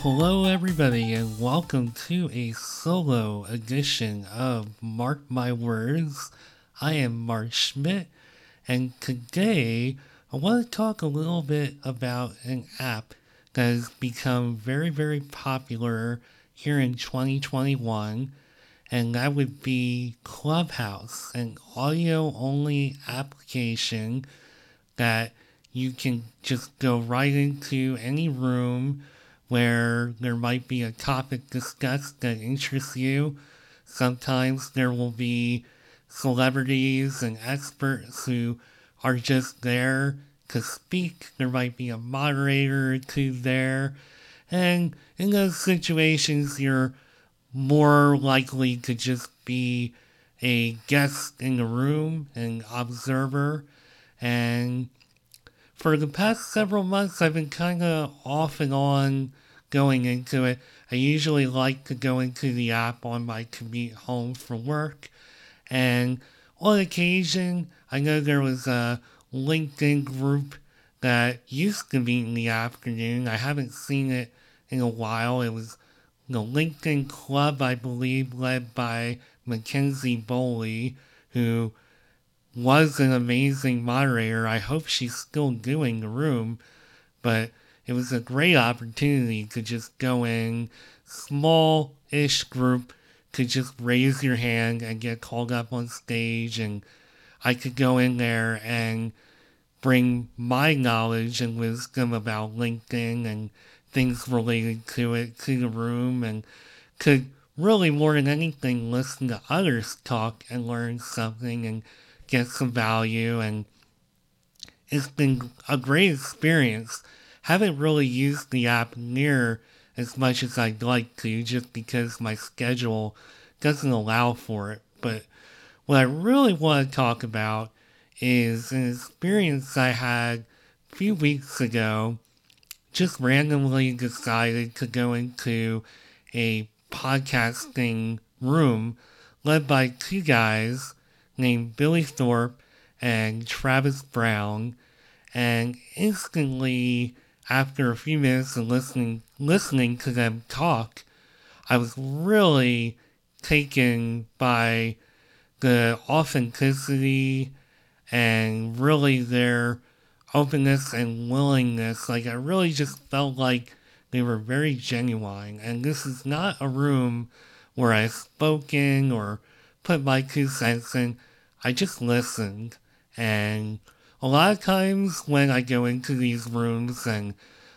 Hello everybody, and welcome to a solo edition of Mark My Words. I am Mark Schmidt, and today I want to talk a little bit about an app that has become very, very popular here in 2021, and that would be Clubhouse, an audio only application that you can just go right into any room where there might be a topic discussed that interests you. Sometimes there will be celebrities and experts who are just there to speak. There might be a moderator or two there. And in those situations, you're more likely to just be a guest in the room, an observer. And for the past several months, I've been kind of off and on going into it. I usually like to go into the app on my commute home from work. And on occasion, I know there was a LinkedIn group that used to meet in the afternoon. I haven't seen it in a while. It was the LinkedIn Club, I believe, led by Mackenzie Boley, who was an amazing moderator. I hope she's still doing the room, but it was a great opportunity to just go in, small ish group, to just raise your hand and get called up on stage. And I could go in there and bring my knowledge and wisdom about LinkedIn and things related to it to the room and could really more than anything listen to others talk and learn something and get some value and it's been a great experience. Haven't really used the app near as much as I'd like to just because my schedule doesn't allow for it. But what I really want to talk about is an experience I had a few weeks ago. Just randomly decided to go into a podcasting room led by two guys named Billy Thorpe and Travis Brown, and instantly, after a few minutes of listening listening to them talk, I was really taken by the authenticity and really their openness and willingness. Like I really just felt like they were very genuine. And this is not a room where I've spoken or put my two cents in. I just listened. And a lot of times when I go into these rooms and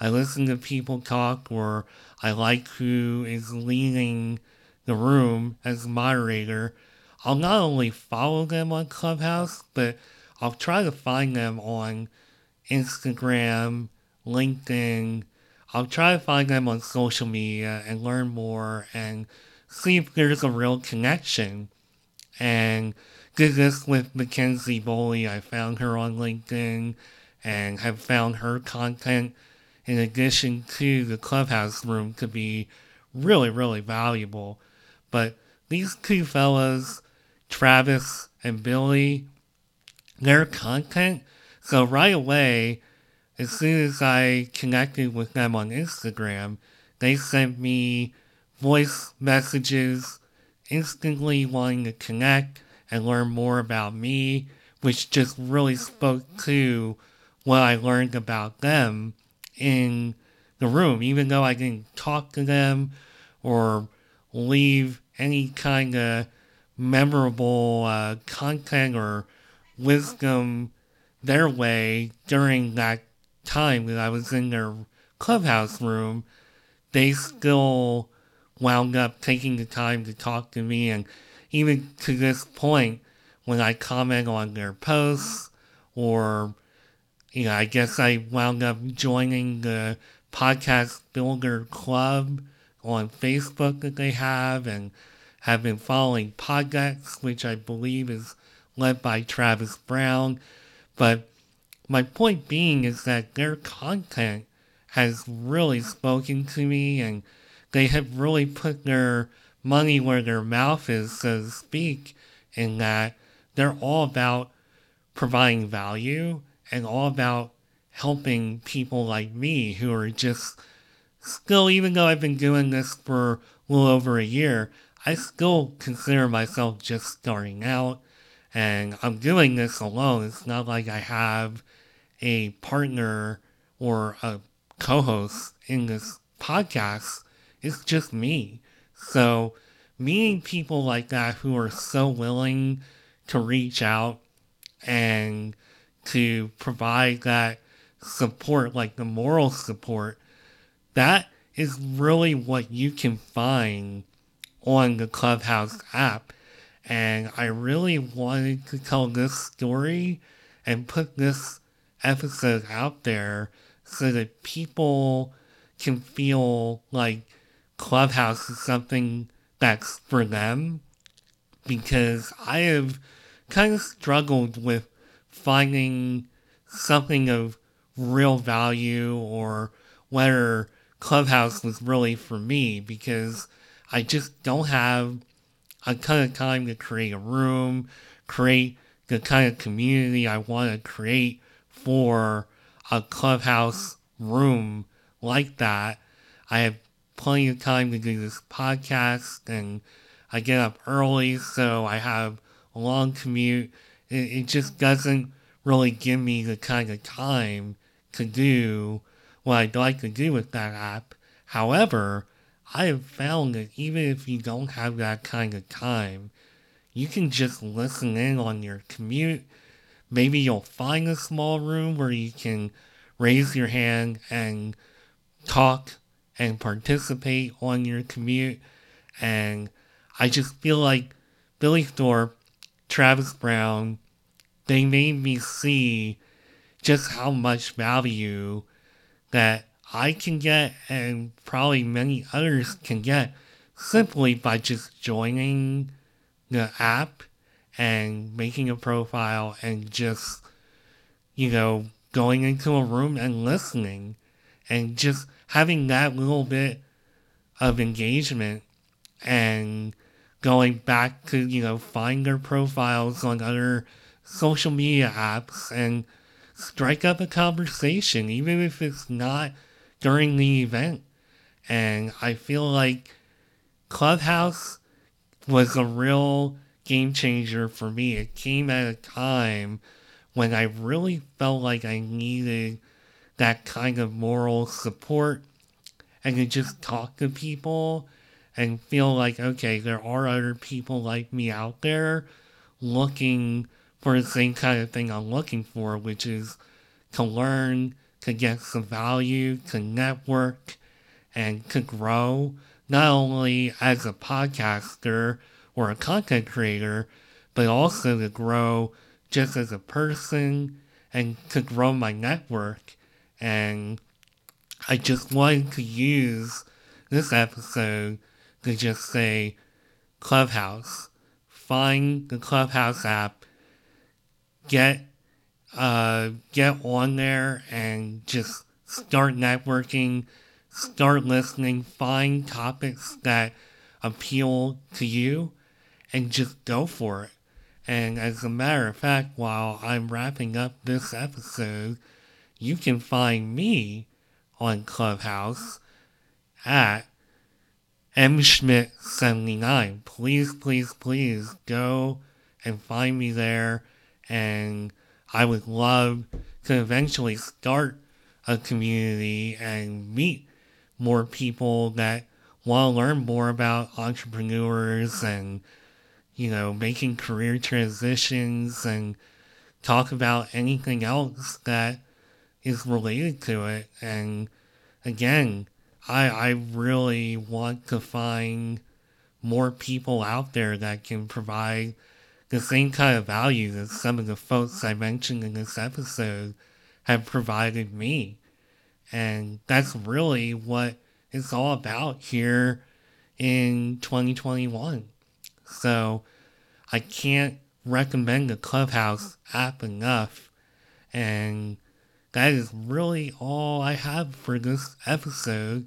I listen to people talk or I like who is leading the room as moderator, I'll not only follow them on Clubhouse, but I'll try to find them on Instagram, LinkedIn. I'll try to find them on social media and learn more and see if there's a real connection. And did this with Mackenzie Boley. I found her on LinkedIn and have found her content in addition to the clubhouse room to be really, really valuable. But these two fellas, Travis and Billy, their content, so right away, as soon as I connected with them on Instagram, they sent me voice messages instantly wanting to connect and learn more about me, which just really spoke to what I learned about them in the room, even though I didn't talk to them or leave any kind of memorable uh, content or wisdom their way during that time that I was in their clubhouse room, they still wound up taking the time to talk to me and even to this point, when I comment on their posts, or, you know, I guess I wound up joining the podcast builder club on Facebook that they have and have been following Poddex, which I believe is led by Travis Brown. But my point being is that their content has really spoken to me and they have really put their money where their mouth is, so to speak, in that they're all about providing value and all about helping people like me who are just still, even though I've been doing this for a little over a year, I still consider myself just starting out. And I'm doing this alone. It's not like I have a partner or a co host in this podcast. It's just me. So, meeting people like that who are so willing to reach out and to provide that support, like the moral support, that is really what you can find on the Clubhouse app. And I really wanted to tell this story and put this episode out there so that people can feel like Clubhouse is something that's for them. Because I have kind of struggled with finding something of real value or whether Clubhouse was really for me because I just don't have a ton of time to create a room, create the kind of community I want to create for a clubhouse room like that. I have plenty of time to do this podcast and I get up early, so I have a long commute. It, it just doesn't really give me the kind of time to do what I'd like to do with that app. However, I have found that even if you don't have that kind of time, you can just listen in on your commute. Maybe you'll find a small room where you can raise your hand and talk and participate on your commute. And I just feel like Billy Thorpe, Travis Brown, they made me see just how much value that I can get and probably many others can get simply by just joining the app and making a profile and just, you know, going into a room and listening and just having that little bit of engagement and going back to, you know, find their profiles on other social media apps and strike up a conversation, even if it's not during the event. And I feel like Clubhouse was a real game changer for me. It came at a time when I really felt like I needed that kind of moral support and to just talk to people and feel like, okay, there are other people like me out there looking for the same kind of thing I'm looking for, which is to learn to get some value, to network, and to grow, not only as a podcaster or a content creator, but also to grow just as a person and to grow my network. And I just wanted to use this episode to just say Clubhouse. Find the Clubhouse app, get uh, get on there and just start networking, start listening, find topics that appeal to you, and just go for it. And as a matter of fact, while I'm wrapping up this episode, you can find me on Clubhouse at mschmidt79. Please, please, please go and find me there and I would love to eventually start a community and meet more people that want to learn more about entrepreneurs and, you know, making career transitions and talk about anything else that is related to it. And again, I, I really want to find more people out there that can provide the same kind of value that some of the folks I mentioned in this episode have provided me. And that's really what it's all about here in 2021. So I can't recommend the Clubhouse app enough. And that is really all I have for this episode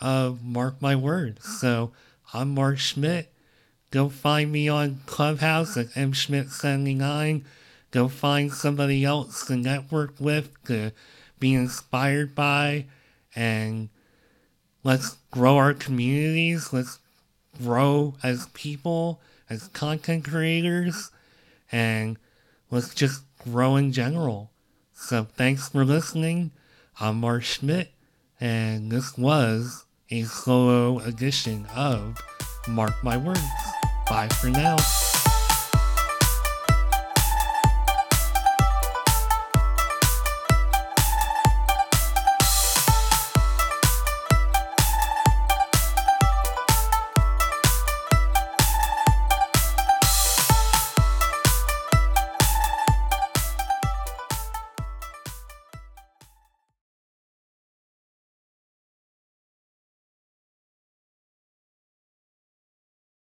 of Mark My Words. So I'm Mark Schmidt. Go find me on Clubhouse at mschmidt79. Go find somebody else to network with, to be inspired by, and let's grow our communities. Let's grow as people, as content creators, and let's just grow in general. So thanks for listening. I'm Mark Schmidt, and this was a solo edition of Mark My Words. Bye for now.